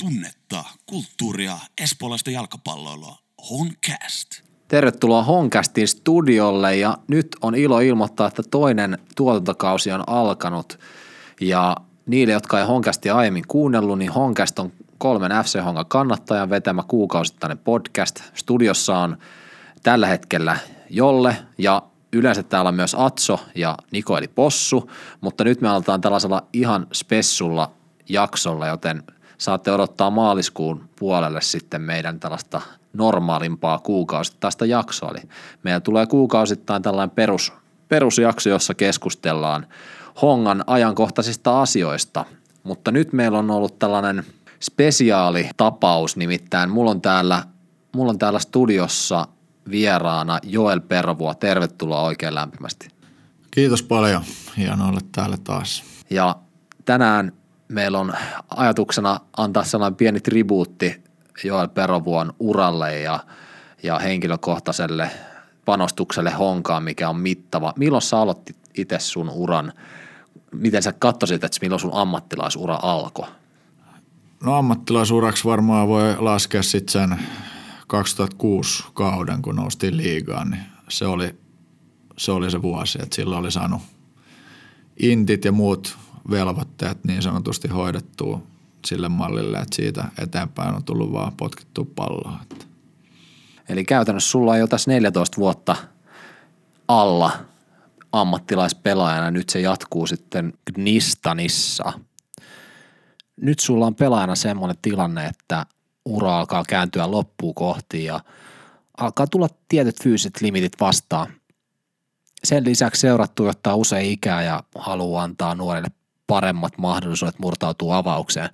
tunnetta, kulttuuria, espoolaista jalkapalloilua. Honcast. Tervetuloa Honcastin studiolle ja nyt on ilo ilmoittaa, että toinen tuotantokausi on alkanut ja niille, jotka ei Honcastia aiemmin kuunnellut, niin Honcast on kolmen FC Hongan kannattajan vetämä kuukausittainen podcast. Studiossa on tällä hetkellä Jolle ja yleensä täällä on myös Atso ja Niko eli Possu, mutta nyt me aletaan tällaisella ihan spessulla jaksolla, joten saatte odottaa maaliskuun puolelle sitten meidän tällaista normaalimpaa kuukausittaista jaksoa. Eli meillä tulee kuukausittain tällainen perus, perusjakso, jossa keskustellaan Hongan ajankohtaisista asioista, mutta nyt meillä on ollut tällainen spesiaalitapaus, nimittäin mulla on täällä, mulla on täällä studiossa vieraana Joel Pervoa. Tervetuloa oikein lämpimästi. Kiitos paljon. Hienoa olla täällä taas. Ja tänään meillä on ajatuksena antaa sellainen pieni tribuutti Joel Perovuon uralle ja, ja henkilökohtaiselle panostukselle honkaan, mikä on mittava. Milloin sä aloitit itse sun uran? Miten sä katsoisit, että milloin sun ammattilaisura alkoi? No ammattilaisuraksi varmaan voi laskea sitten sen 2006 kauden, kun noustiin liigaan, niin se oli se, oli se vuosi, että silloin oli saanut intit ja muut velvoitteet niin sanotusti hoidettua sille mallille, että siitä eteenpäin on tullut vaan potkittua palloa. Eli käytännössä sulla on jo tässä 14 vuotta alla ammattilaispelaajana, nyt se jatkuu sitten Gnistanissa. Nyt sulla on pelaajana semmoinen tilanne, että ura alkaa kääntyä loppuun kohti ja alkaa tulla tietyt fyysiset limitit vastaan. Sen lisäksi seurattu ottaa usein ikää ja haluaa antaa nuorille paremmat mahdollisuudet murtautua avaukseen.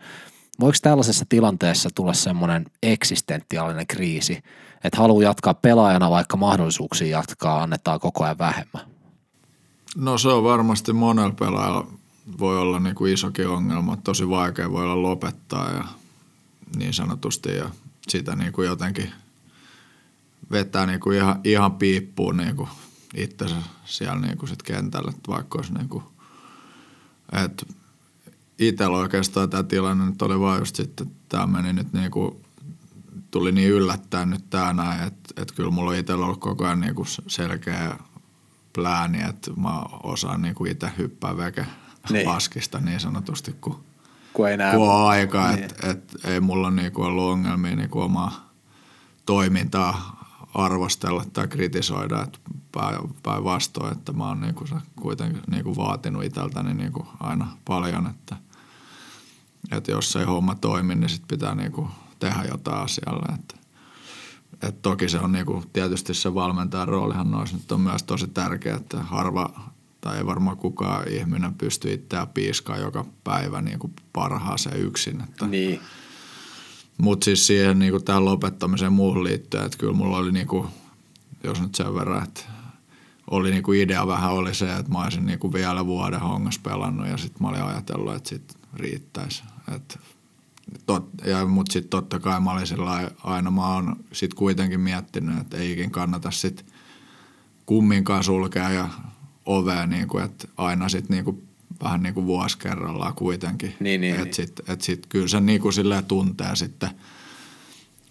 Voiko tällaisessa tilanteessa tulla semmoinen eksistentiaalinen kriisi, että haluaa jatkaa pelaajana, vaikka mahdollisuuksia jatkaa annetaan koko ajan vähemmän? No se on varmasti monella pelaajalla voi olla niin kuin isokin ongelma. Tosi vaikea voi olla lopettaa ja niin sanotusti ja sitä niin kuin jotenkin vetää niin kuin ihan, ihan piippuun niin kuin itsensä siellä niin kuin sit kentällä, vaikka olisi niin kuin, että itsellä oikeastaan tämä tilanne nyt oli vaan just sitten, tämä meni nyt niin kuin, tuli niin yllättäen nyt tämä näin, että, että kyllä mulla on itsellä ollut koko ajan niin kuin selkeä plääni, että mä osaan niin kuin itse hyppää veke niin. paskista niin sanotusti, kun kun ei näe. Kun on aika, niin. että et, ei mulla niinku ollut ongelmia niinku omaa toimintaa arvostella tai kritisoida, että päinvastoin, että mä oon niinku kuitenkin niinku vaatinut itseltäni niinku aina paljon, että, että jos ei homma toimi, niin sit pitää niinku tehdä jotain asialle. Että, et toki se on niinku, tietysti se valmentajan roolihan noissa nyt on myös tosi tärkeä, että harva tai ei varmaan kukaan ihminen pysty itseään piiskaa joka päivä niin kuin parhaaseen yksin. Että. Niin. Mutta siis siihen niin tähän lopettamiseen muuhun liittyen, että kyllä mulla oli niin kuin, jos nyt sen verran, että oli niin kuin idea vähän oli se, että mä olisin niin kuin vielä vuoden hongas pelannut ja sitten mä olin ajatellut, että sitten riittäisi. Et tot, ja, mutta sitten totta kai mä olin sillä aina mä oon sitten kuitenkin miettinyt, että ei ikin kannata sitten kumminkaan sulkea ja ovea, niin kuin, että aina sitten niin kuin, vähän niin kuin vuosi kerrallaan kuitenkin. Niin, niin, että niin. sitten et sit, kyllä se niin kuin silleen tuntee sitten,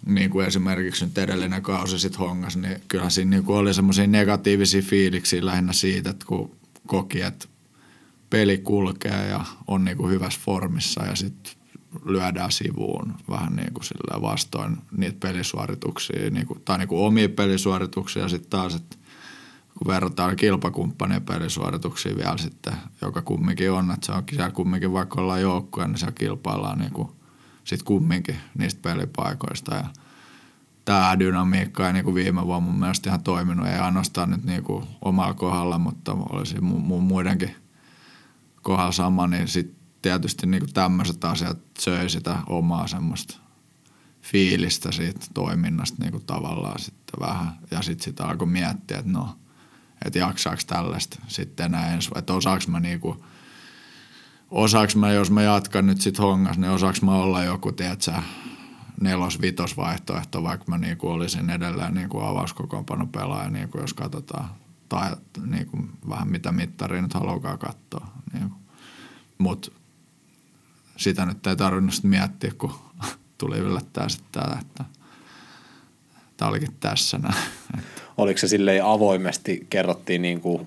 niin kuin esimerkiksi nyt edellinen kausi sitten hongas, niin kyllähän siinä niin kuin oli semmoisia negatiivisia fiiliksiä lähinnä siitä, että kun koki, että peli kulkee ja on niin kuin hyvässä formissa ja sitten lyödään sivuun vähän niin kuin vastoin niitä pelisuorituksia, niin kuin, tai niin kuin omia pelisuorituksia ja sitten taas, että kun verrataan kilpakumppanien pelisuorituksia vielä sitten, joka kumminkin on, että se on siellä kumminkin vaikka ollaan joukkoja, niin siellä kilpaillaan niin kuin sit kumminkin niistä pelipaikoista ja tämä dynamiikka ei niin kuin viime vuonna mun mielestä ihan toiminut, ei ainoastaan nyt niin kuin omalla kohdalla, mutta olisi mu- muidenkin kohdalla sama, niin sitten tietysti niin kuin tämmöiset asiat söi sitä omaa semmoista fiilistä siitä toiminnasta niin kuin tavallaan sitten vähän. Ja sitten sitä alkoi miettiä, että no – että jaksaako tällaista sitten enää ensi, että osaaks mä niinku, osaaks mä, jos mä jatkan nyt sit hongas, niin osaaks mä olla joku, tiedätkö, nelos, vitos vaihtoehto, vaikka mä niinku olisin edelleen niinku avauskokoonpano pelaaja, niinku jos katsotaan, tai niinku vähän mitä mittaria nyt haluaa katsoa. Niinku. Mutta sitä nyt ei tarvinnut miettiä, kun tuli yllättää sitten tää, että tämä olikin tässä näin. Oliko se silleen avoimesti, kerrottiin niin kuin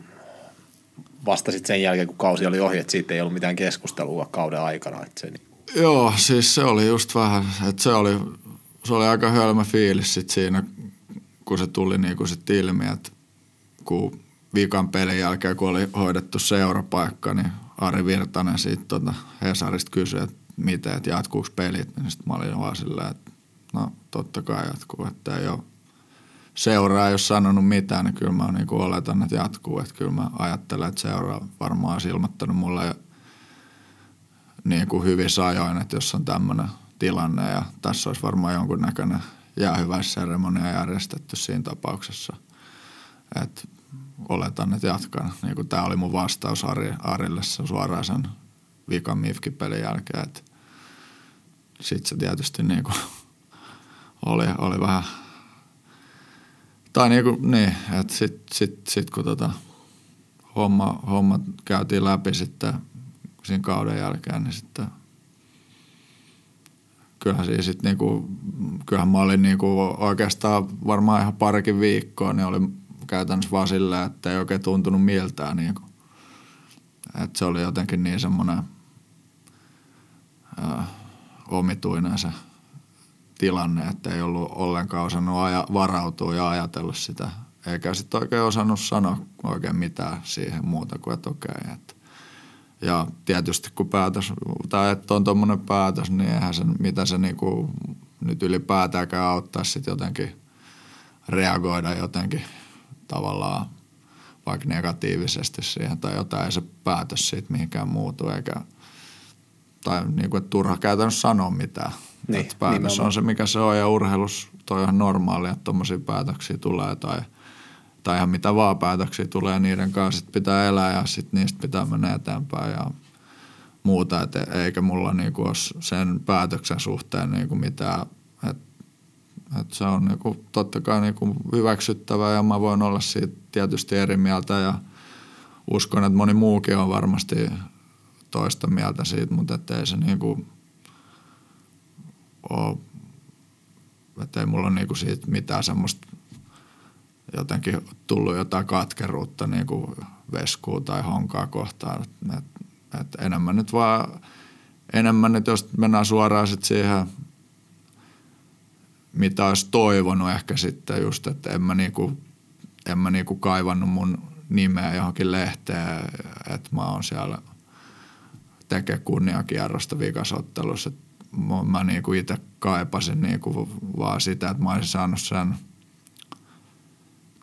vasta sitten sen jälkeen, kun kausi oli ohi, että siitä ei ollut mitään keskustelua kauden aikana. Että se, niin. Joo, siis se oli just vähän, että se oli, se oli aika hölmö fiilis sit siinä, kun se tuli niin kuin sit ilmi, että kun viikan pelin jälkeen, kun oli hoidettu seurapaikka, niin Ari Virtanen siitä tuota Hesarista kysyi, että miten, että jatkuuko pelit, niin sitten mä olin vaan silleen, että no totta kai jatkuu, että ei ole seuraa ei ole sanonut mitään, niin kyllä mä niin kuin oletan, että jatkuu. Että kyllä mä ajattelen, että seuraa varmaan ilmoittanut mulle niin kuin hyvissä ajoin, että jos on tämmöinen tilanne ja tässä olisi varmaan jonkunnäköinen jäähyväisseremonia järjestetty siinä tapauksessa. Että oletan, että jatkan. Niin kuin tämä oli mun vastaus Ari, Arille suoraan sen vikan Mifki-pelin jälkeen. Sitten se tietysti niin kuin oli, oli vähän – tai niin, kuin, niin että sitten sit, sit, kun tota homma, homma käytiin läpi sitten siinä kauden jälkeen, niin sitten kyllähän siis sit niinku, kyllähän mä olin niinku oikeastaan varmaan ihan parikin viikkoa, niin oli käytännössä vaan silleen, että ei oikein tuntunut miltään niinku. Että se oli jotenkin niin semmoinen omituinen se – tilanne, että ei ollut ollenkaan osannut aja, varautua ja ajatella sitä. Eikä sitten oikein osannut sanoa oikein mitään siihen muuta kuin, että okei. Okay, että. Ja tietysti kun päätös, tai että on tuommoinen päätös, niin eihän se, mitä se niinku nyt ylipäätäänkään auttaa sitten jotenkin reagoida jotenkin tavallaan vaikka negatiivisesti siihen tai jotain, ei se päätös siitä mihinkään muutu eikä, tai niin kuin, että turha käytännössä sanoa mitään. Niin, että päätös nimenomaan. on se, mikä se on ja urheilus toi on normaalia, että tuommoisia päätöksiä tulee tai, tai ihan mitä vaan päätöksiä tulee, niiden kanssa sit pitää elää ja sitten niistä pitää mennä eteenpäin ja muuta, et eikä mulla niinku ole sen päätöksen suhteen niinku mitään, että et se on niinku totta kai niinku hyväksyttävää ja mä voin olla siitä tietysti eri mieltä ja uskon, että moni muukin on varmasti toista mieltä siitä, mutta ei se niinku – ole, että ei mulla ole niinku siitä mitään semmoista jotenkin tullut jotain katkeruutta niinku veskuun tai honkaa kohtaan. Et, et enemmän nyt vaan, enemmän nyt jos mennään suoraan sit siihen, mitä olisi toivonut ehkä sitten just, että en mä niinku, en mä niinku kaivannut mun nimeä johonkin lehteen, että mä oon siellä tekee kunniakierrosta vikasottelussa. Mä, mä niinku itse kaipasin niinku vaan sitä, että mä olisin saanut sen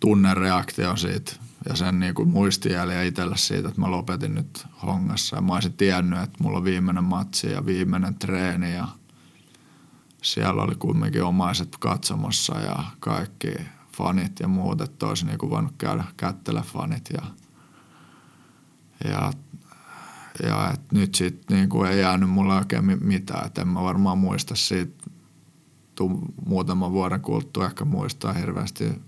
tunnereaktio siitä ja sen niinku muistijäljen itselle siitä, että mä lopetin nyt hongassa. Ja mä olisin tiennyt, että mulla on viimeinen matsi ja viimeinen treeni ja siellä oli kumminkin omaiset katsomassa ja kaikki fanit ja muut, että olisi niinku voinut käydä kättele fanit ja, ja ja et nyt sitten niinku ei jäänyt mulle oikein mitään. Et en mä varmaan muista siitä muutaman vuoden kuluttua ehkä muistaa hirveästi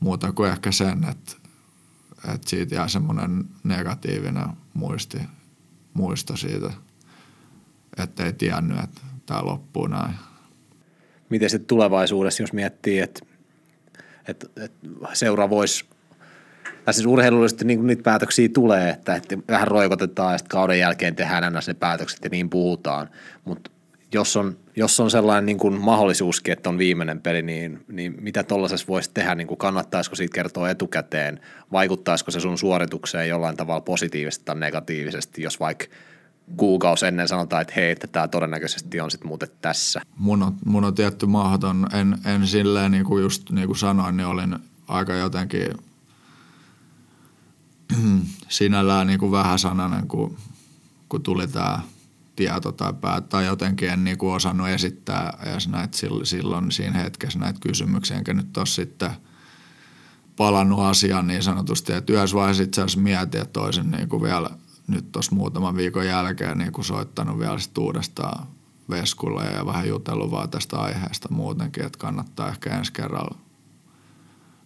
muuta kuin ehkä sen, että et siitä jää semmoinen negatiivinen muisti, muisto siitä, että ei tiennyt, että tämä loppuu näin. Miten sitten tulevaisuudessa, jos miettii, että, että, että seura voisi tai siis urheilullisesti niin niitä päätöksiä tulee, että, että vähän roikotetaan ja sitten kauden jälkeen tehdään aina ne päätökset ja niin puhutaan, mutta jos on, jos on sellainen niin kuin mahdollisuuskin, että on viimeinen peli, niin, niin mitä tuollaisessa voisi tehdä, niin kuin kannattaisiko siitä kertoa etukäteen, vaikuttaisiko se sun suoritukseen jollain tavalla positiivisesti tai negatiivisesti, jos vaikka kuukausi ennen sanotaan, että hei, että tämä todennäköisesti on sitten muuten tässä. Mun on, mun on tietty mahdoton, en, en silleen niin kuin just niin kuin sanoin, niin olin aika jotenkin – sinällään niin kuin vähän sananen, kun, kun tuli tämä tieto tai, pää, tai jotenkin en niin kuin osannut esittää edes näitä silloin siinä hetkessä näitä kysymyksiä, enkä nyt ole sitten palannut asiaan niin sanotusti. Että yhdessä vaiheessa itse asiassa mietin, että olisin niin kuin vielä nyt tuossa muutaman viikon jälkeen niin kuin soittanut vielä sitten uudestaan Veskulle ja vähän jutellut vaan tästä aiheesta muutenkin, että kannattaa ehkä ensi kerralla,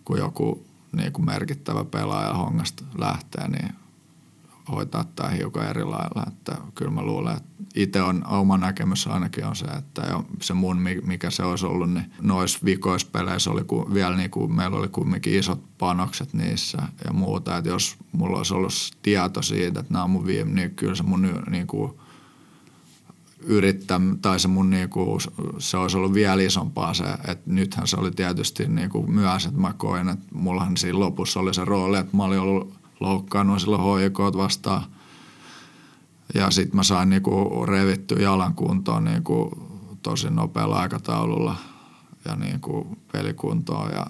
kun joku niin kuin merkittävä pelaaja hongasta lähtee, niin hoitaa tämä hiukan eri lailla. Että kyllä mä luulen, että itse on, oma näkemys ainakin on se, että jo se mun, mikä se olisi ollut, niin noissa vikoispeleissä oli ku, vielä niin kuin, meillä oli kumminkin isot panokset niissä ja muuta. Että jos mulla olisi ollut tieto siitä, että nämä on mun viime, niin kyllä se mun niin kuin, yrittää, tai se mun niinku, se olisi ollut vielä isompaa se, että nythän se oli tietysti niinku myös, että mä koin, että mullahan siinä lopussa oli se rooli, että mä olin ollut loukkaannut silloin hoikoot vastaan. Ja sitten mä sain niinku revitty jalan kuntoon niinku tosi nopealla aikataululla ja niinku pelikuntoon ja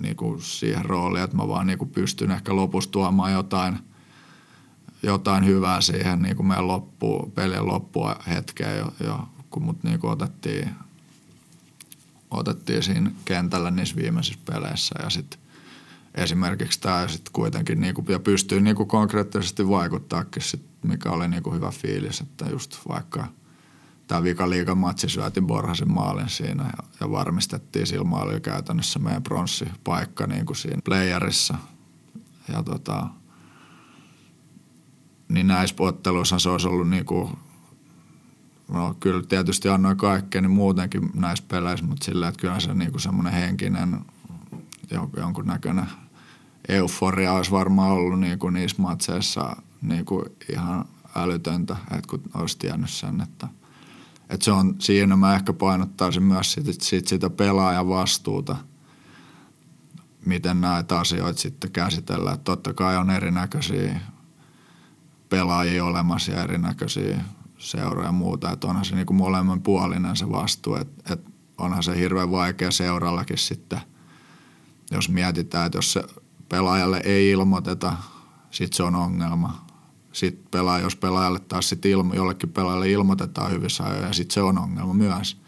niinku siihen rooliin, että mä vaan niinku pystyn ehkä lopussa tuomaan jotain, jotain hyvää siihen niinku meidän loppu, pelin loppua hetkeen, jo, jo, kun mut niinku otettiin, otettiin siinä kentällä niissä viimeisissä peleissä ja sitten esimerkiksi tämä sitten kuitenkin niinku, ja pystyy niinku konkreettisesti vaikuttaakin sit, mikä oli niinku hyvä fiilis, että just vaikka tämä vikaliikan matsi syötin Borhasen maalin siinä ja, ja varmistettiin sillä maalilla käytännössä meidän pronssipaikka niinku siinä playerissa. Ja tota, niin näissä otteluissa se olisi ollut niinku, no kyllä tietysti annoin kaikkea niin muutenkin näissä peleissä, mutta sillä, että kyllä se niinku semmoinen henkinen jonkun näköinen – euforia olisi varmaan ollut niin kuin niissä matseissa niin kuin ihan älytöntä, että kun olisi tiennyt sen, että, että se on siinä mä ehkä painottaisin myös sit, sit sitä pelaajan vastuuta, miten näitä asioita sitten käsitellään. Totta kai on erinäköisiä pelaajia olemassa ja erinäköisiä seuroja ja muuta, että onhan se niin kuin molemminpuolinen se vastuu, että, että onhan se hirveän vaikea seurallakin sitten, jos mietitään, että jos se pelaajalle ei ilmoiteta, sitten se on ongelma. Sitten pelaaja, jos pelaajalle taas sit ilmo, jollekin pelaajalle ilmoitetaan hyvissä ajoin, ja sitten se on ongelma myös.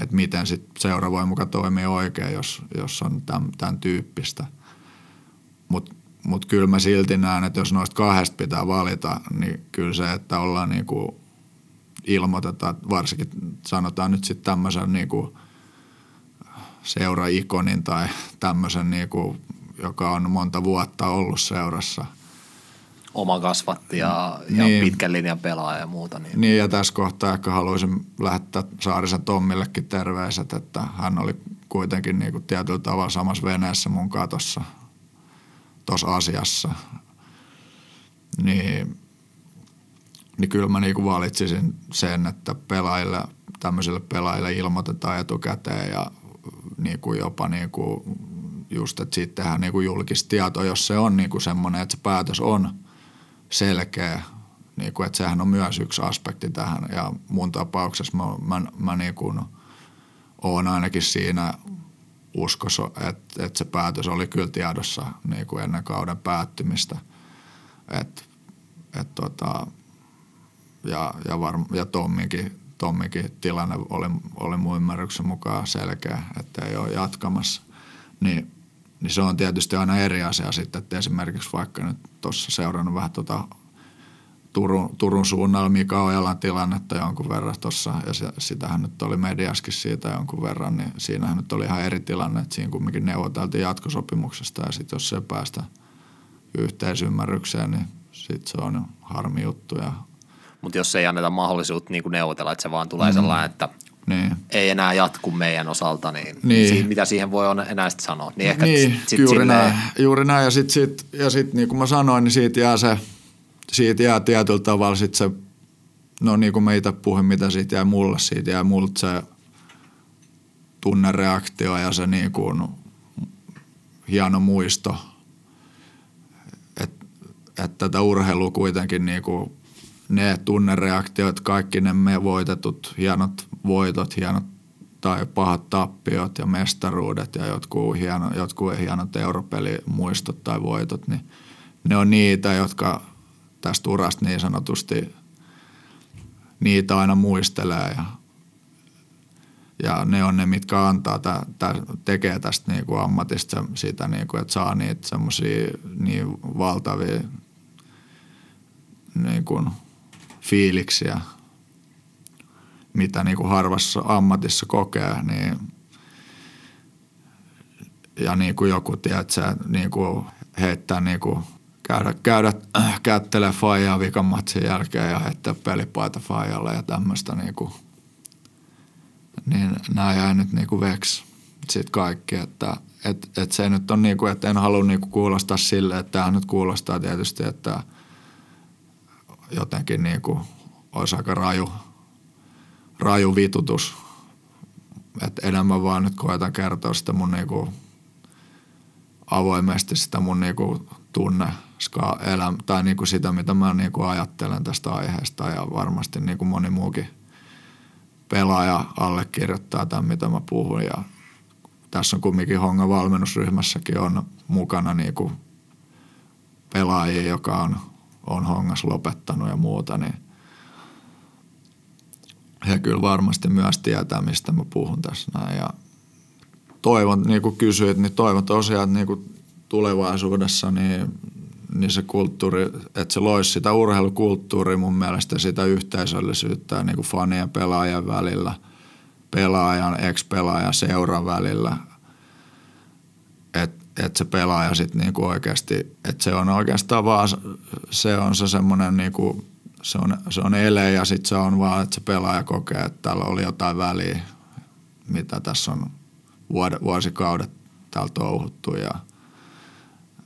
Että miten sitten seura voi mukaan toimia oikein, jos, jos on tämän, tämän tyyppistä. Mutta mut kyllä mä silti näen, että jos noista kahdesta pitää valita, niin kyllä se, että ollaan niinku ilmoitetaan, varsinkin sanotaan nyt sitten tämmöisen niinku seura-ikonin tai tämmöisen niinku joka on monta vuotta ollut seurassa. Oma kasvatti ja, ja niin. pitkän linjan pelaaja ja muuta. Niin. niin ja tässä kohtaa ehkä haluaisin lähettää Saarisen Tommillekin terveiset, että hän oli kuitenkin niin kuin tietyllä tavalla samassa veneessä mun katossa tuossa asiassa. Niin, niin kyllä mä niin valitsisin sen, että pelaajille, tämmöisille pelaajille ilmoitetaan etukäteen ja niin kuin jopa niin kuin just, että siitä tehdään niin kuin julkista tietoa, jos se on niin kuin semmoinen, että se päätös on selkeä, niin kuin, että sehän on myös yksi aspekti tähän. Ja mun tapauksessa mä, mä, mä niin kuin olen ainakin siinä uskossa, että, että se päätös oli kyllä tiedossa niin kuin ennen kauden päättymistä. Et, et tota, ja, ja, var, ja Tommikin, Tommikin tilanne oli, oli mun ymmärryksen mukaan selkeä, että ei ole jatkamassa. Niin niin se on tietysti aina eri asia sitten, että esimerkiksi vaikka nyt tuossa seurannut vähän tuota Turun, Turun suunnalla Mika Ojalan tilannetta jonkun verran tuossa, ja se, sitähän nyt oli mediaskin siitä jonkun verran, niin siinähän nyt oli ihan eri tilanne, että siinä kumminkin neuvoteltiin jatkosopimuksesta, ja sitten jos se päästä yhteisymmärrykseen, niin sitten se on harmi juttu. Ja... Mutta jos ei anneta mahdollisuutta niin neuvotella, että se vaan tulee mm. sellainen, että niin. ei enää jatku meidän osalta, niin, niin. Siihen, mitä siihen voi on enää sitten sanoa. Niin, ehkä niin sit juuri, silleen... näin, juuri näin. Ja sitten sit, ja sit, niin kuin mä sanoin, niin siitä jää se, siitä jää tietyllä tavalla sitten se, no niin kuin mä itse puhuin, mitä siitä jää mulle, siitä jää mulle se tunnereaktio ja se niin kuin hieno muisto, että et tätä urheilua kuitenkin niin kuin ne tunnereaktiot, kaikki ne me voitetut hienot voitot, hienot tai pahat tappiot ja mestaruudet ja jotkut, hieno, jotkut hienot europelimuistot tai voitot, niin ne on niitä, jotka tästä urasta niin sanotusti niitä aina muistelee ja, ja ne on ne, mitkä antaa, tä, tä, tekee tästä niin kuin ammatista sitä, niin kuin, että saa niitä semmoisia niin valtavia niin kuin fiiliksiä – mitä niin kuin harvassa ammatissa kokee, niin ja niin kuin joku, tiedätkö, niin kuin heittää niin kuin käydä, käydä äh, kättelee faijaa vikan matsin jälkeen ja heittää pelipaita faijalle ja tämmöistä niinku, niin nämä jäi nyt niinku veks sit kaikki, että et, et se nyt on niinku, että en halua niinku kuulostaa sille, että tämä nyt kuulostaa tietysti, että jotenkin niinku olisi aika raju, raju vitutus. että enemmän vaan nyt koetan kertoa sitä mun niinku avoimesti sitä mun niinku tunne ska elämä, tai niinku sitä, mitä mä niinku ajattelen tästä aiheesta ja varmasti niinku moni muukin pelaaja allekirjoittaa tämän, mitä mä puhun. Ja tässä on kumminkin Honga valmennusryhmässäkin on mukana niinku pelaajia, joka on, on Hongas lopettanut ja muuta, niin he kyllä varmasti myös tietää, mistä mä puhun tässä näin. Ja toivon, niin kuin kysyit, niin toivon tosiaan, että niin kuin tulevaisuudessa niin, niin se kulttuuri, että se loisi sitä urheilukulttuuria mun mielestä sitä yhteisöllisyyttä niin kuin fanien pelaajan välillä, pelaajan, ex-pelaajan, seuran välillä. Että et se pelaaja sitten niinku oikeasti, että se on oikeastaan vaan, se on se semmoinen niinku, se on, se on ele ja sitten se on vaan, että se pelaaja kokee, että täällä oli jotain väliä, mitä tässä on vuosikaudet täällä touhuttu ja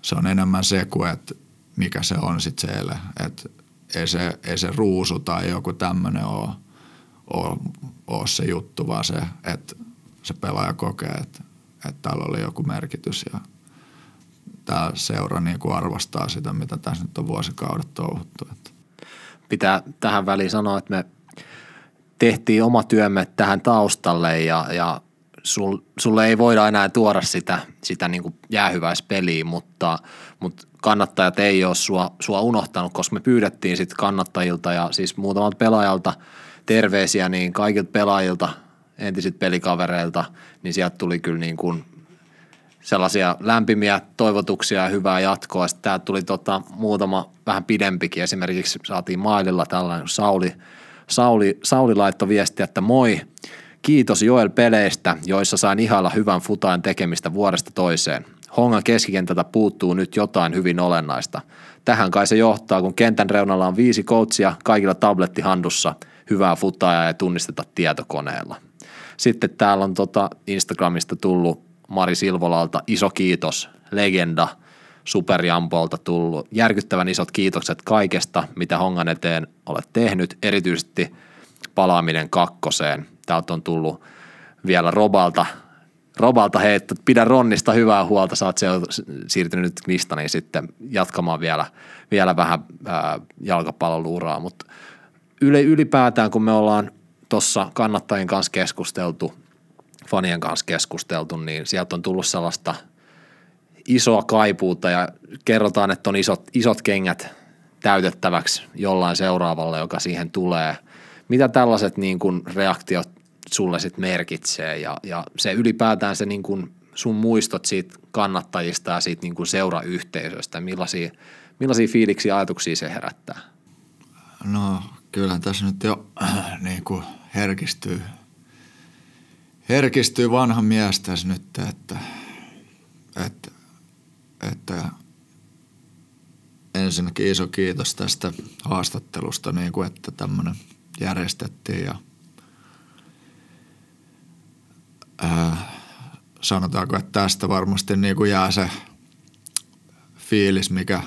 se on enemmän se kuin, että mikä se on sitten se ele. Että ei se, ei se ruusu tai joku tämmöinen ole, ole, ole se juttu, vaan se, että se pelaaja kokee, että, että täällä oli joku merkitys ja tämä seura niin kuin arvostaa sitä, mitä tässä nyt on vuosikaudet touhuttu. Pitää tähän väliin sanoa, että me tehtiin oma työmme tähän taustalle ja, ja sul, sulle ei voida enää tuoda sitä, sitä niin kuin jäähyväispeliä, mutta, mutta kannattajat ei ole sua, sua unohtanut, koska me pyydettiin sitten kannattajilta ja siis muutamalta pelaajalta terveisiä, niin kaikilta pelaajilta, entisiltä pelikavereilta, niin sieltä tuli kyllä niin kuin sellaisia lämpimiä toivotuksia ja hyvää jatkoa. Sitten täältä tuli tota muutama vähän pidempikin. Esimerkiksi saatiin maililla tällainen Sauli, Sauli, Sauli laittoi viestiä, että moi – Kiitos Joel peleistä, joissa sain ihailla hyvän futain tekemistä vuodesta toiseen. Hongan keskikentältä puuttuu nyt jotain hyvin olennaista. Tähän kai se johtaa, kun kentän reunalla on viisi coachia kaikilla tablettihandussa. Hyvää futaa ei tunnisteta tietokoneella. Sitten täällä on tota Instagramista tullut Mari Silvolalta iso kiitos, legenda, Superjampolta tullut. Järkyttävän isot kiitokset kaikesta, mitä Hongan eteen olet tehnyt, erityisesti palaaminen kakkoseen – täältä on tullut vielä Robalta, Robalta heitto, pidä Ronnista hyvää huolta, sä oot siirtynyt nyt Knistaniin sitten jatkamaan vielä, vielä vähän ää, jalkapalloluuraa, mutta ylipäätään kun me ollaan tuossa kannattajien kanssa keskusteltu, fanien kanssa keskusteltu, niin sieltä on tullut sellaista isoa kaipuuta ja kerrotaan, että on isot, isot kengät täytettäväksi jollain seuraavalla, joka siihen tulee. Mitä tällaiset niin kuin reaktiot sulle sit merkitsee ja, ja se ylipäätään se niin kuin sun muistot siitä kannattajista ja siitä niin kuin seurayhteisöstä, millaisia, millaisia fiiliksiä ajatuksia se herättää? No kyllähän tässä nyt jo äh, niin kuin herkistyy, herkistyy vanha mies tässä nyt, että, että, että ensinnäkin iso kiitos tästä haastattelusta, niin kuin, että tämmöinen järjestettiin ja – äh, sanotaanko, että tästä varmasti niin kuin jää se fiilis, mikä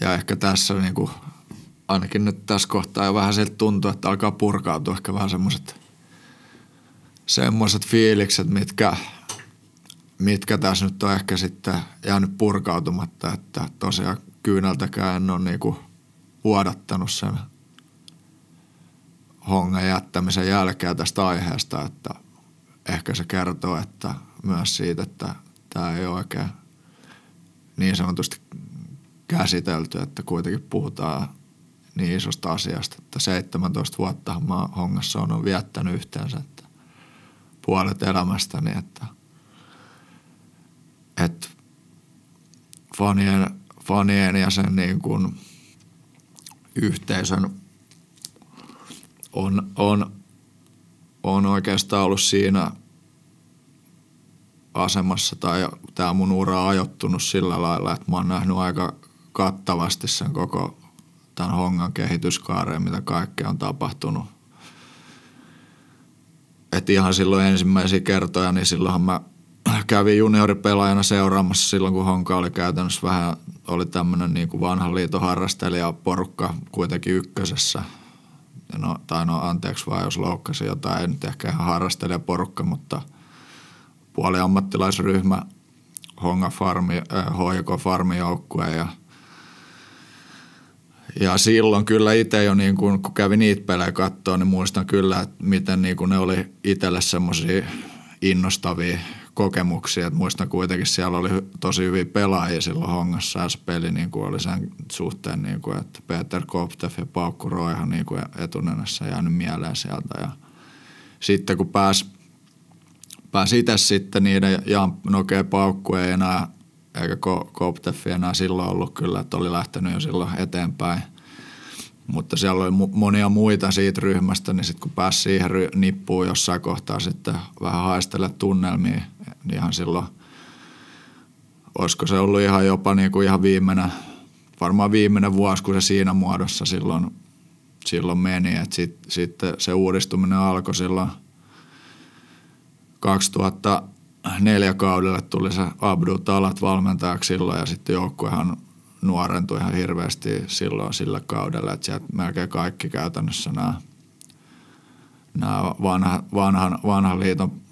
ja ehkä tässä niin kuin, ainakin nyt tässä kohtaa jo vähän siltä tuntuu, että alkaa purkautua ehkä vähän semmoiset semmoiset fiilikset, mitkä, mitkä tässä nyt on ehkä sitten jäänyt purkautumatta, että tosiaan kyynältäkään en ole niin kuin vuodattanut sen hongan jättämisen jälkeen tästä aiheesta, että ehkä se kertoo että myös siitä, että tämä ei ole oikein niin sanotusti käsitelty, että kuitenkin puhutaan niin isosta asiasta, että 17 vuotta mä hongassa on viettänyt yhteensä, että puolet elämästäni, että, että fanien, fanien ja sen niin kuin yhteisön on, on on oikeastaan ollut siinä asemassa tai tämä mun ura on ajoittunut sillä lailla, että mä oon nähnyt aika kattavasti sen koko tämän hongan kehityskaareen, mitä kaikkea on tapahtunut. Et ihan silloin ensimmäisiä kertoja, niin silloinhan mä kävin junioripelaajana seuraamassa silloin, kun Honka oli käytännössä vähän, oli tämmöinen niin kuin vanhan liiton harrastelija porukka kuitenkin ykkösessä. No, tai no anteeksi vaan, jos loukkasi jotain, ei nyt ehkä ihan harrastelijaporukka, mutta puoli ammattilaisryhmä, Honga Farmi, äh, HJK Farmijoukkue ja ja silloin kyllä itse jo, niin kun, kun kävin niitä pelejä katsoa, niin muistan kyllä, että miten niin kun ne oli itselle semmoisia innostavia kokemuksia. Et muistan kuitenkin siellä oli tosi hyviä pelaajia silloin Hongassa se peli niin kuin oli sen suhteen, niin kuin, että Peter Koptev ja Paukku Roihan niin kuin etunenässä jäänyt mieleen sieltä. Ja sitten kun pääsi pääs itse sitten niiden ja Nokia Paukku ei enää eikä Koptev enää silloin ollut kyllä, että oli lähtenyt jo silloin eteenpäin. Mutta siellä oli monia muita siitä ryhmästä, niin sitten kun pääsi siihen nippuun jossain kohtaa sitten vähän haistella tunnelmia, ihan silloin, olisiko se ollut ihan jopa niin kuin ihan viimeinen, varmaan viimeinen vuosi, kun se siinä muodossa silloin, silloin meni. Sitten sit se uudistuminen alkoi silloin 2004 kaudelle tuli se Abdu Talat valmentajaksi silloin ja sitten joukkuehan nuorentui ihan hirveästi silloin sillä kaudella, että sieltä melkein kaikki käytännössä nämä, nämä vanha, vanhan, vanhan liiton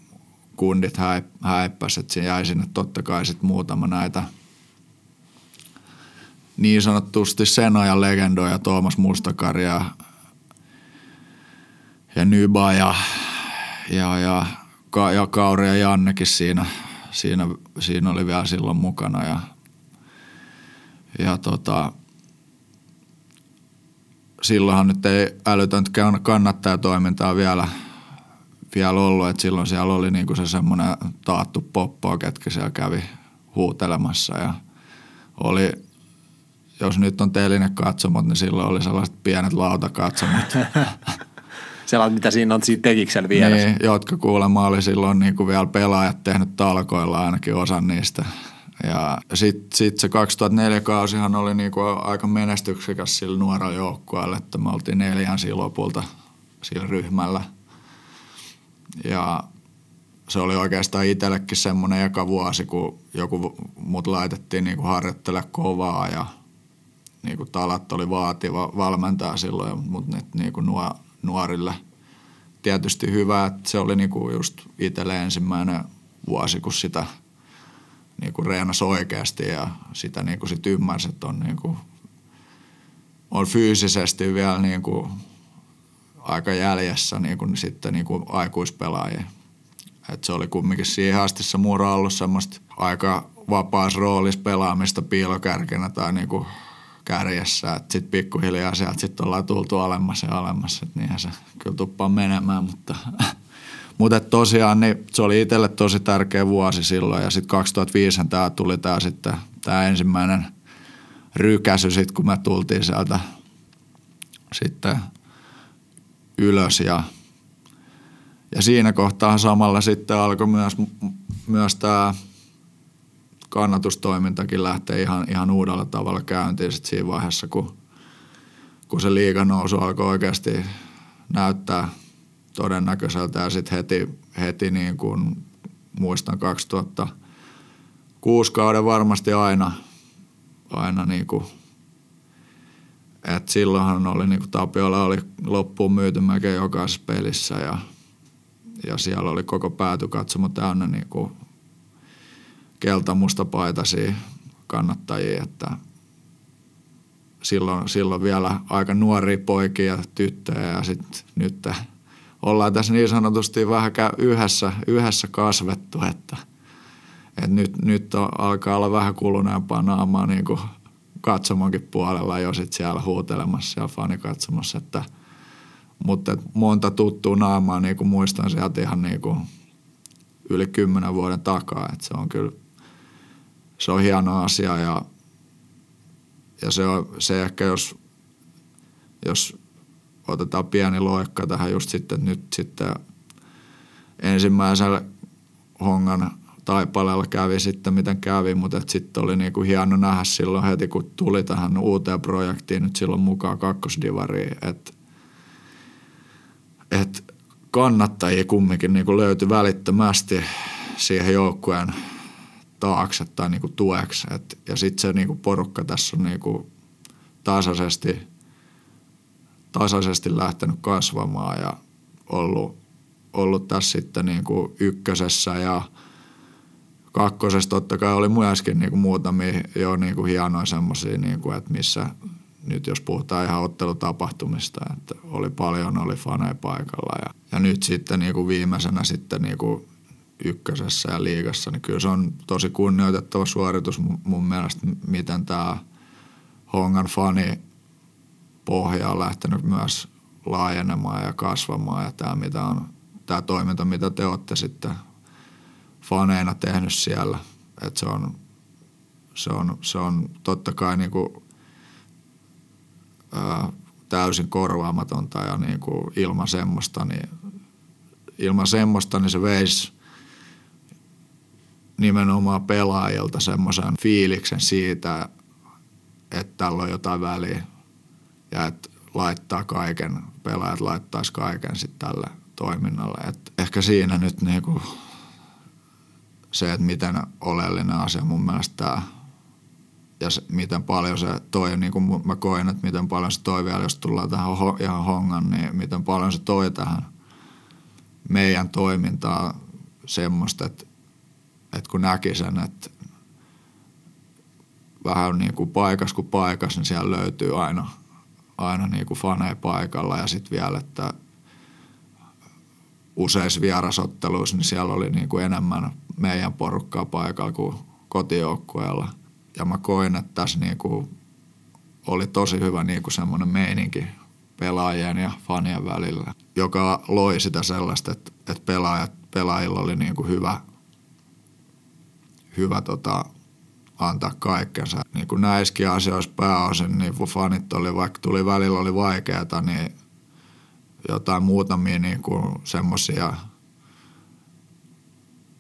kundit häippäs, että siinä jäi sinne totta kai sitten muutama näitä niin sanottusti sen ajan legendoja, Tuomas Mustakari ja, ja Nyba ja, ja, ja, ja Kauri ja Jannekin siinä, siinä, siinä oli vielä silloin mukana ja, ja tota, silloinhan nyt ei älytöntä kannattajatoimintaa vielä – vielä ollut, että silloin siellä oli niinku se semmoinen taattu poppo, ketkä siellä kävi huutelemassa ja oli, jos nyt on telinen katsomot, niin silloin oli sellaiset pienet lautakatsomot. Sellaiset, mitä siinä on siinä tekiksellä vieressä. Niin, jotka kuulemma oli silloin niinku vielä pelaajat tehnyt talkoilla ainakin osan niistä. Ja sitten sit se 2004 kausihan oli niinku aika menestyksekäs sillä nuorella joukkueella, että me oltiin neljän lopulta sillä ryhmällä – ja se oli oikeastaan itsellekin semmoinen eka vuosi, kun joku mut laitettiin niin harjoittele kovaa ja niin kuin talat oli vaativa valmentaa silloin, mutta nyt niin kuin nuo, nuorille tietysti hyvä, että se oli niin kuin just itselle ensimmäinen vuosi, kun sitä niin kuin reenasi oikeasti ja sitä niin kuin sit ymmärsi, että on, niin kuin, on fyysisesti vielä niin kuin aika jäljessä niin kuin sitten niin kuin aikuispelaajia. Et se oli kumminkin siihen asti se muura ollut semmoista aika vapaassa roolissa pelaamista piilokärkenä tai niin kuin kärjessä. Sitten pikkuhiljaa sieltä sitten ollaan tultu alemmas ja alemmas. Et niinhän se kyllä tuppaa menemään, mutta, mutta tosiaan niin se oli itselle tosi tärkeä vuosi silloin. Ja sitten 2005 tämä tuli tämä sitten tämä ensimmäinen rykäsy sitten, kun me tultiin sieltä sitten – ylös ja, ja siinä kohtaa samalla sitten alkoi myös, myös tämä kannatustoimintakin lähteä ihan, ihan uudella tavalla käyntiin sit siinä vaiheessa, kun, kun se liiganousu alkoi oikeasti näyttää todennäköiseltä. Ja sitten heti, heti niin kuin muistan 2006 kauden varmasti aina, aina niin kuin et silloinhan oli, niin kuin Tapiola oli loppuun myyty melkein jokaisessa pelissä ja, ja siellä oli koko päätykatsomo täynnä niin kuin keltamustapaitaisia kannattajia, että silloin, silloin vielä aika nuoria poikia ja tyttöjä ja sitten nyt ollaan tässä niin sanotusti vähän yhdessä, yhdessä kasvettu, että, että nyt, nyt on, alkaa olla vähän kuluneempaa naamaa niin kuin katsomonkin puolella jo sit siellä huutelemassa ja fani katsomassa, että mutta monta tuttua naamaa niin kuin muistan sieltä ihan niin kuin yli kymmenen vuoden takaa, että se on kyllä se on hieno asia ja, ja se, on, se ehkä jos, jos otetaan pieni loikka tähän just sitten nyt sitten ensimmäisellä hongan Taipaleella kävi sitten miten kävi, mutta sitten oli niinku hieno nähdä silloin heti kun tuli tähän uuteen projektiin nyt silloin mukaan kakkosdivariin, että et kannattajia kumminkin niinku löytyi välittömästi siihen joukkueen taakse tai niinku tueksi. Et, ja sitten se niinku porukka tässä on niinku tasaisesti, tasaisesti lähtenyt kasvamaan ja ollut, ollut tässä sitten niinku ykkösessä ja kakkosessa totta kai oli myöskin niinku muutamia jo niinku hienoja semmoisia, niinku, että missä nyt jos puhutaan ihan ottelutapahtumista, että oli paljon, oli faneja paikalla ja, ja nyt sitten niinku viimeisenä sitten niinku ykkösessä ja liigassa, niin kyllä se on tosi kunnioitettava suoritus mun mielestä, miten tämä Hongan fani pohja on lähtenyt myös laajenemaan ja kasvamaan ja tämä, mitä on, tämä toiminta, mitä te olette sitten faneina tehnyt siellä, että se on, se on, se on totta kai niin kuin, ää, täysin korvaamatonta ja niin kuin ilman semmoista, niin ilman semmoista, niin se veisi nimenomaan pelaajilta semmoisen fiiliksen siitä, että tällä on jotain väliä ja että laittaa kaiken, pelaajat laittaisi kaiken sitten tälle toiminnalle. Et ehkä siinä nyt niinku se, että miten oleellinen asia mun mielestä tämä ja se, miten paljon se toi, niin kuin mä koin, että miten paljon se toi vielä, jos tullaan tähän ho, ihan hongan, niin miten paljon se toi tähän meidän toimintaan semmoista, että, että kun näki sen, että vähän niin kuin paikas kuin paikas, niin siellä löytyy aina, aina niin kuin faneja paikalla ja sitten vielä, että useissa vierasotteluissa, niin siellä oli niin kuin enemmän meidän porukkaa paikalla kuin kotijoukkueella. Ja mä koin, että tässä niin kuin oli tosi hyvä niin kuin semmoinen meininki pelaajien ja fanien välillä, joka loi sitä sellaista, että, että pelaajat, pelaajilla oli niin kuin hyvä, hyvä tota, antaa kaikkensa. Niin kuin näissäkin asioissa pääosin, niin fanit oli, vaikka tuli välillä oli vaikeata, niin jotain muutamia niin kuin semmoisia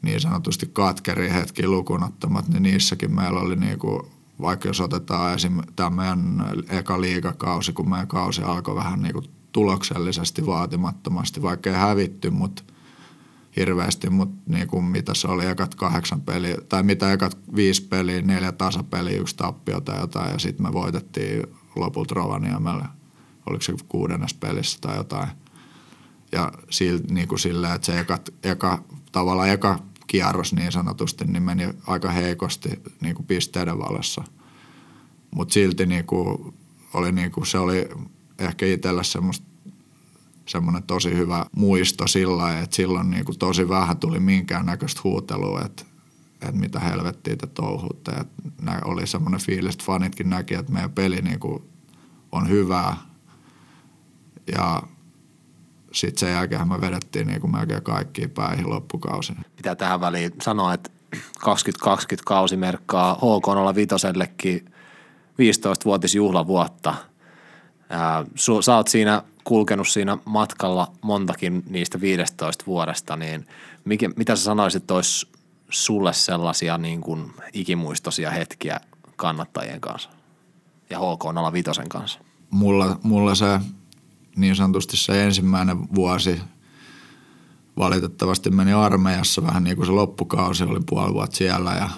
niin sanotusti katkeria hetki lukunottamat, niin niissäkin meillä oli niin kuin, vaikka jos otetaan esim. tämä meidän eka liigakausi, kun meidän kausi alkoi vähän niin kuin tuloksellisesti vaatimattomasti, vaikka ei hävitty, mutta hirveästi, mutta niin kuin mitä se oli ekat kahdeksan peliä, tai mitä ekat viisi peliä, neljä tasapeliä, yksi tappio tai jotain, ja sitten me voitettiin lopulta Rovaniemelle, oliko se kuudennessa pelissä tai jotain. Ja sil, niin kuin silleen, että se eka, eka, tavallaan eka kierros niin sanotusti, niin meni aika heikosti niin kuin pisteiden valossa. Mutta silti niin kuin, oli niin kuin, se oli ehkä itselle semmoista semmoinen tosi hyvä muisto sillä että silloin niin kuin tosi vähän tuli minkäännäköistä huutelua, että, että mitä helvettiä te touhutte. Että oli semmoinen fiilis, että fanitkin näki, että meidän peli niin kuin on hyvää. Ja sitten sen jälkeen me vedettiin niin kuin melkein kaikkiin päihin loppukausin. Pitää tähän väliin sanoa, että 2020 kausi merkkaa HK05 15-vuotisjuhlavuotta. Sä oot siinä kulkenut siinä matkalla montakin niistä 15 vuodesta, niin mikä, mitä sä sanoisit, olisi sulle sellaisia niin kuin ikimuistoisia hetkiä kannattajien kanssa ja HK 05 kanssa? Mulla, mulla se niin sanotusti se ensimmäinen vuosi valitettavasti meni armeijassa vähän niin kuin se loppukausi, oli puoli vuotta siellä ja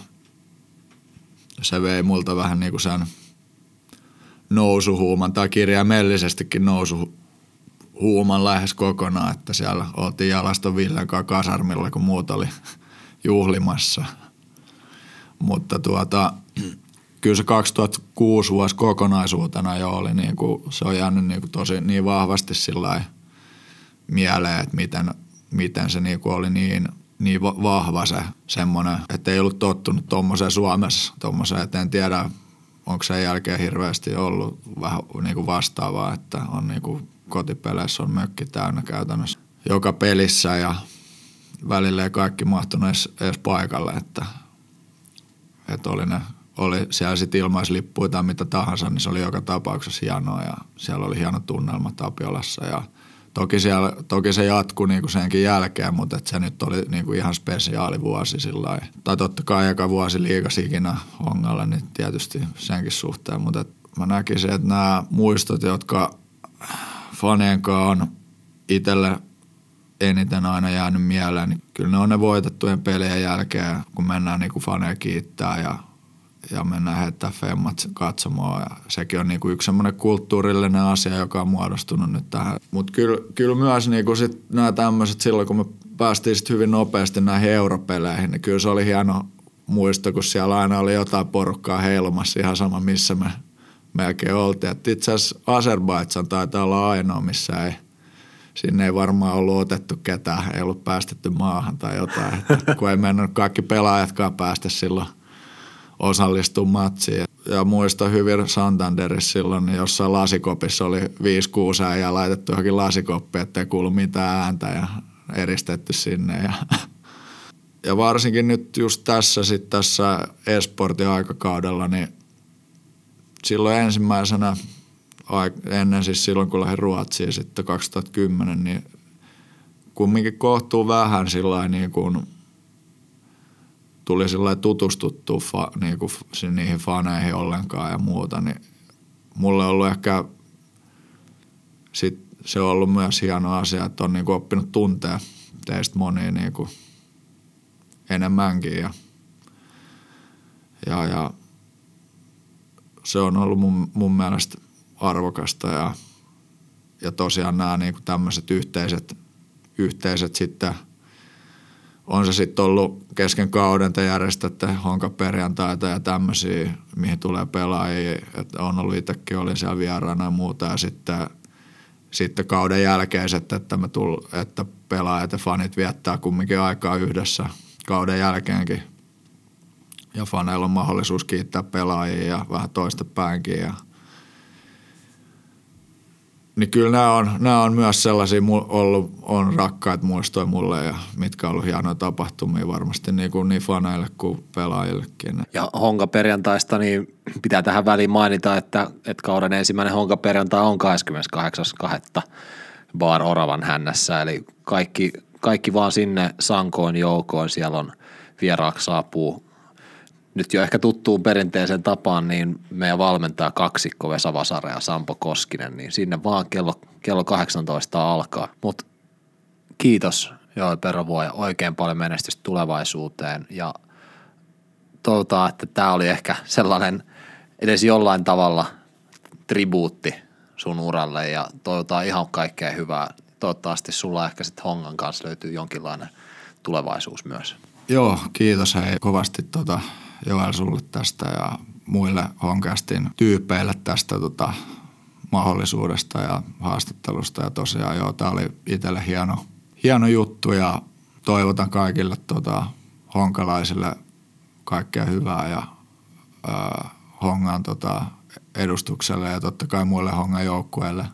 se vei multa vähän niin kuin sen nousuhuuman tai kirjaimellisestikin nousu, huuman lähes kokonaan, että siellä oltiin Jalaston Villen kanssa kasarmilla, kun muut oli juhlimassa. Mutta tuota, kyllä se 2006 vuosi kokonaisuutena jo oli, niin kuin, se on jäänyt niin kuin tosi niin vahvasti sillä mieleen, että miten, miten se niin kuin oli niin, niin vahva se semmoinen, että ei ollut tottunut tuommoiseen Suomessa, tuommoiseen, että en tiedä, onko sen jälkeen hirveästi ollut vähän niin kuin vastaavaa, että on niin kuin kotipeleissä on mökki täynnä käytännössä joka pelissä ja välillä ei kaikki mahtunut edes, edes paikalle, että, että oli, ne, oli siellä sitten ilmaislippuja tai mitä tahansa, niin se oli joka tapauksessa hienoa ja siellä oli hieno tunnelma Tapiolassa ja Toki, siellä, toki se jatkui niinku senkin jälkeen, mutta et se nyt oli niinku ihan spesiaali vuosi sillä Tai totta kai eka vuosi liikas ikinä Hongalle, niin tietysti senkin suhteen. Mutta mä näkisin, että nämä muistot, jotka fanien on itselle eniten aina jäänyt mieleen, niin kyllä ne on ne voitettujen pelien jälkeen, kun mennään niinku faneja kiittää ja ja mennään heittää femmat katsomaan. Ja sekin on niinku yksi semmoinen kulttuurillinen asia, joka on muodostunut nyt tähän. Mutta kyllä, kyllä myös niinku nämä tämmöiset silloin, kun me päästiin sit hyvin nopeasti näihin europeleihin, niin kyllä se oli hieno muisto, kun siellä aina oli jotain porukkaa heilumassa ihan sama, missä me melkein oltiin. Itse asiassa Azerbaidsan taitaa olla ainoa, missä ei sinne ei varmaan ollut otettu ketään, ei ollut päästetty maahan tai jotain. Että kun ei mennyt kaikki pelaajatkaan päästä silloin – osallistua matsiin. Ja muista hyvin Santanderissa silloin, niin jossain lasikopissa oli 5-6 ja laitettu johonkin lasikoppi, ettei kuulu mitään ääntä ja eristetty sinne. Ja, ja varsinkin nyt just tässä sitten tässä esportin aikakaudella, niin silloin ensimmäisenä ennen siis silloin, kun lähdin Ruotsiin sitten 2010, niin kumminkin kohtuu vähän sillä niin kuin – tuli sillä tutustuttua fa, niin kuin, niihin faneihin ollenkaan ja muuta, niin mulle on ollut ehkä sit se on ollut myös hieno asia, että on niin kuin oppinut tuntea teistä monia niin kuin enemmänkin ja, ja, ja se on ollut mun, mun mielestä arvokasta ja, ja tosiaan nämä niin kuin tämmöiset yhteiset, yhteiset sitten – on se sitten ollut kesken kauden, te järjestätte honkaperjantaita ja tämmöisiä, mihin tulee pelaajia. Et on ollut itsekin, olin siellä vieraana ja muuta. Ja sitten, sitten kauden jälkeiset, että, me tull, että pelaajat ja fanit viettää kumminkin aikaa yhdessä kauden jälkeenkin. Ja faneilla on mahdollisuus kiittää pelaajia ja vähän toista päinkin. Ja niin kyllä nämä on, nämä on myös sellaisia ollut, on rakkaat muistoja mulle ja mitkä on ollut hienoja tapahtumia varmasti niin, kuin niin faneille kuin pelaajillekin. Ja Honka perjantaista niin pitää tähän väliin mainita, että, että kauden ensimmäinen Honka perjantai on 28.2. Bar Oravan hännässä, eli kaikki, kaikki vaan sinne sankoon joukoon, siellä on vieraaksi saapuu nyt jo ehkä tuttuun perinteiseen tapaan, niin meidän valmentaa kaksikko Vesa Vasara ja Sampo Koskinen, niin sinne vaan kello, kello 18 alkaa. Mutta kiitos Joo Perrovuo ja oikein paljon menestystä tulevaisuuteen ja toivotaan, että tämä oli ehkä sellainen edes jollain tavalla tribuutti sun uralle ja toivotaan ihan kaikkea hyvää. Toivottavasti sulla ehkä sitten Hongan kanssa löytyy jonkinlainen tulevaisuus myös. Joo, kiitos hei kovasti tota Joel sulle tästä ja muille Honkastin tyypeille tästä tota, mahdollisuudesta ja haastattelusta. Ja tosiaan joo, tämä oli itselle hieno, hieno juttu ja toivotan kaikille tota, honkalaisille kaikkea hyvää ja äh, Hongan tota, edustukselle ja totta kai muille Hongan joukkueille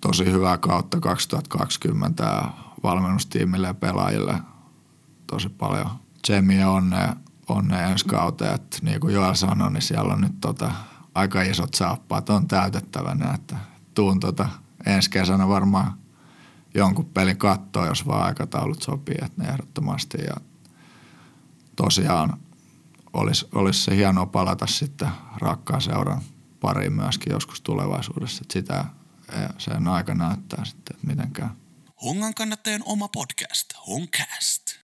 tosi hyvää kautta 2020 ja valmennustiimille ja pelaajille tosi paljon tsemiä ja onnea, onnea ensi kauteen. Että niin kuin Joel sanoi, niin siellä on nyt tota, aika isot saappaat on täytettävänä, että tuun tota, ensi kesänä varmaan jonkun pelin kattoa, jos vaan aikataulut sopii, että ne ehdottomasti. Ja tosiaan olisi, olisi se hienoa palata sitten rakkaan seuran pariin myöskin joskus tulevaisuudessa. Että sitä sen aika näyttää sitten, että miten käy. Hongan kannattajien oma podcast, Honcast.